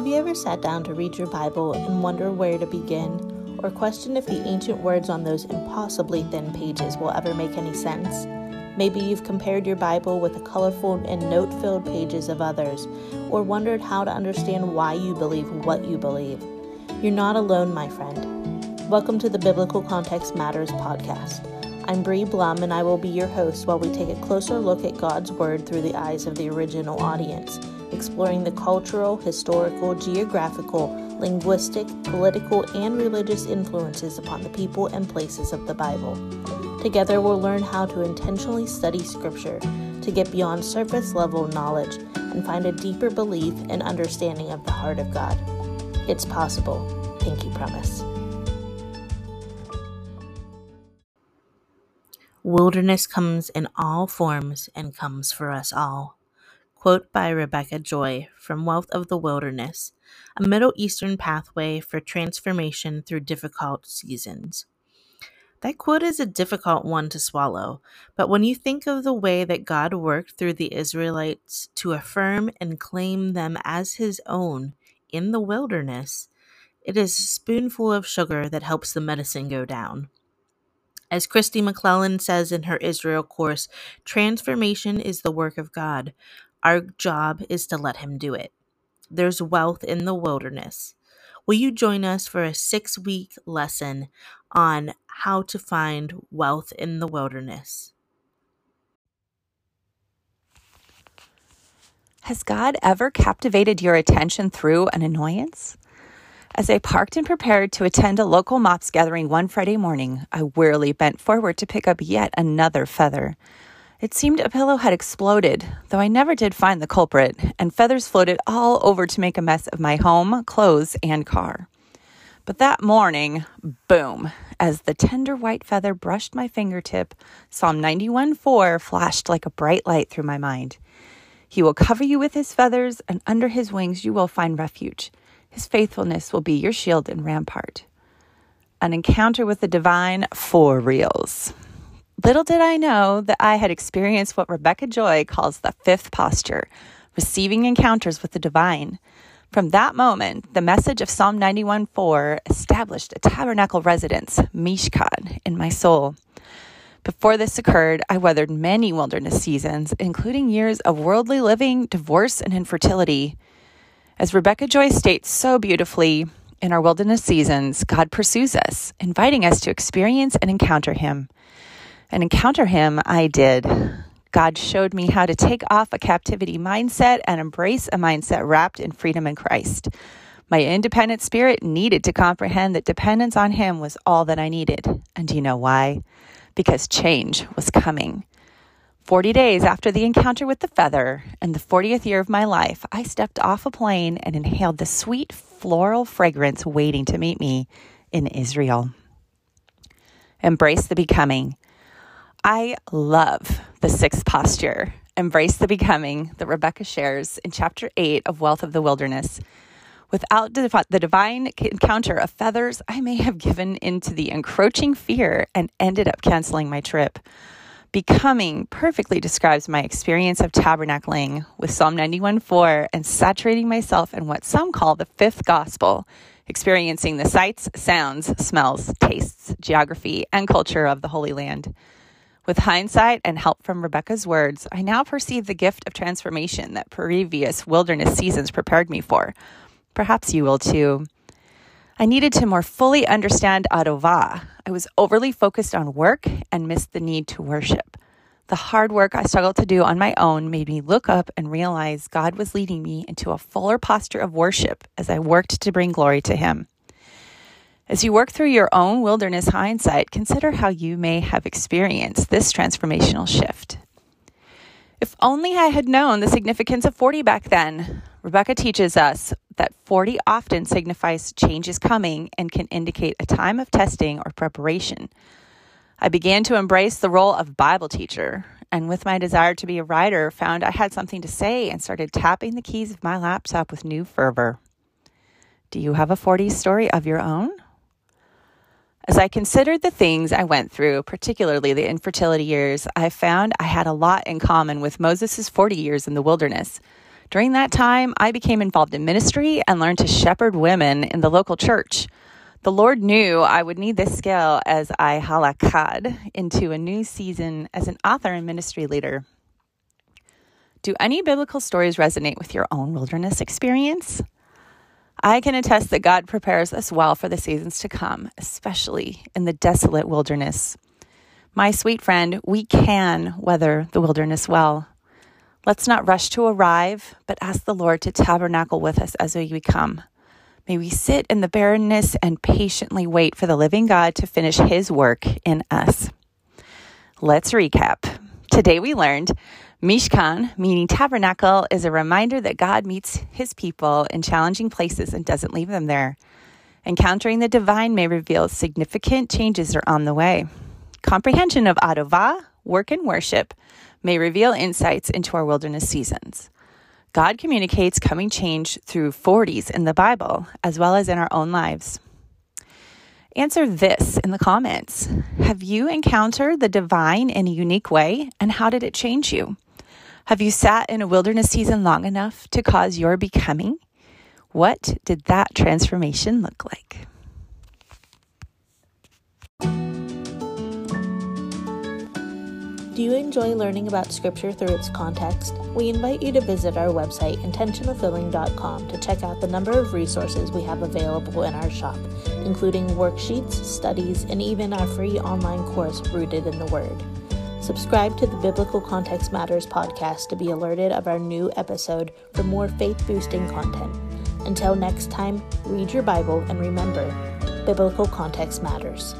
Have you ever sat down to read your Bible and wonder where to begin, or question if the ancient words on those impossibly thin pages will ever make any sense? Maybe you've compared your Bible with the colorful and note filled pages of others, or wondered how to understand why you believe what you believe. You're not alone, my friend. Welcome to the Biblical Context Matters podcast. I'm Bree Blum, and I will be your host while we take a closer look at God's Word through the eyes of the original audience exploring the cultural, historical, geographical, linguistic, political, and religious influences upon the people and places of the Bible. Together, we'll learn how to intentionally study Scripture to get beyond surface level knowledge and find a deeper belief and understanding of the heart of God. It's possible. Pinky promise. Wilderness comes in all forms and comes for us all. Quote by Rebekah Joy from Wealth of the Wilderness A Middle Eastern Pathway for Transformation Through Difficult Seasons. That quote is a difficult one to swallow, but when you think of the way that God worked through the Israelites to affirm and claim them as his own in the wilderness, it is a spoonful of sugar that helps the medicine go down. As Kristi McLelland says in her Israel course, transformation is the work of God. Our job is to let Him do it. There's wealth in the wilderness. Will you join us for a six week lesson on how to find wealth in the wilderness? Has God ever captivated your attention through an annoyance? As I parked and prepared to attend a local MOPS gathering one Friday morning, I wearily bent forward to pick up yet another feather. It seemed a pillow had exploded, though I never did find the culprit, and feathers floated all over to make a mess of my home, clothes, and car. But that morning, boom, as the tender white feather brushed my fingertip, Psalm 91:4 flashed like a bright light through my mind. He will cover you with his feathers, and under his wings you will find refuge. His faithfulness will be your shield and rampart. An encounter with the divine for reals. Little did I know that I had experienced what Rebekah Joy calls the fifth posture, receiving encounters with the divine. From that moment, the message of Psalm 91:4 established a tabernacle residence, Mishkan, in my soul. Before this occurred, I weathered many wilderness seasons, including years of worldly living, divorce, and infertility. As Rebekah Joy states so beautifully, in our wilderness seasons, God pursues us, inviting us to experience and encounter Him and encounter him, I did. God showed me how to take off a captivity mindset and embrace a mindset wrapped in freedom in Christ. My independent spirit needed to comprehend that dependence on Him was all that I needed. And do you know why? Because change was coming. 40 days after the encounter with the feather and the 40th year of my life, I stepped off a plane and inhaled the sweet floral fragrance waiting to meet me in Israel. Embrace the becoming. I love the sixth posture, embrace the becoming, that Rebekah shares in chapter 8 of Wealth of the Wilderness. Without the divine encounter of feathers, I may have given into the encroaching fear and ended up canceling my trip. Becoming perfectly describes my experience of tabernacling with Psalm 91:4 and saturating myself in what some call the fifth gospel, experiencing the sights, sounds, smells, tastes, geography, and culture of the Holy Land. With hindsight and help from Rebekah's words, I now perceive the gift of transformation that previous wilderness seasons prepared me for. Perhaps you will too. I needed to more fully understand Avodah. I was overly focused on work and missed the need to worship. The hard work I struggled to do on my own made me look up and realize God was leading me into a fuller posture of worship as I worked to bring glory to Him. As you work through your own wilderness hindsight, consider how you may have experienced this transformational shift. If only I had known the significance of 40 back then. Rebekah teaches us that 40 often signifies change is coming and can indicate a time of testing or preparation. I began to embrace the role of Bible teacher, and with my desire to be a writer, found I had something to say and started tapping the keys of my laptop with new fervor. Do you have a 40 story of your own? As I considered the things I went through, particularly the infertility years, I found I had a lot in common with Moses' 40 years in the wilderness. During that time, I became involved in ministry and learned to shepherd women in the local church. The Lord knew I would need this skill as I halakad into a new season as an author and ministry leader. Do any biblical stories resonate with your own wilderness experience? I can attest that God prepares us well for the seasons to come, especially in the desolate wilderness. My sweet friend, we can weather the wilderness well. Let's not rush to arrive, but ask the Lord to tabernacle with us as we come. May we sit in the barrenness and patiently wait for the living God to finish his work in us. Let's recap. Today we learned Mishkan, meaning tabernacle, is a reminder that God meets his people in challenging places and doesn't leave them there. Encountering the divine may reveal significant changes are on the way. Comprehension of Avodah, work and worship, may reveal insights into our wilderness seasons. God communicates coming change through 40s in the Bible, as well as in our own lives. Answer this in the comments Have you encountered the divine in a unique way, and how did it change you? Have you sat in a wilderness season long enough to cause your becoming? What did that transformation look like? Do you enjoy learning about Scripture through its context? We invite you to visit our website, intentionalfilling.com, to check out the number of resources we have available in our shop, including worksheets, studies, and even our free online course, Rooted in the Word. Subscribe to the Biblical Context Matters podcast to be alerted of our new episode for more faith boosting content. Until next time, read your Bible and remember, biblical context matters.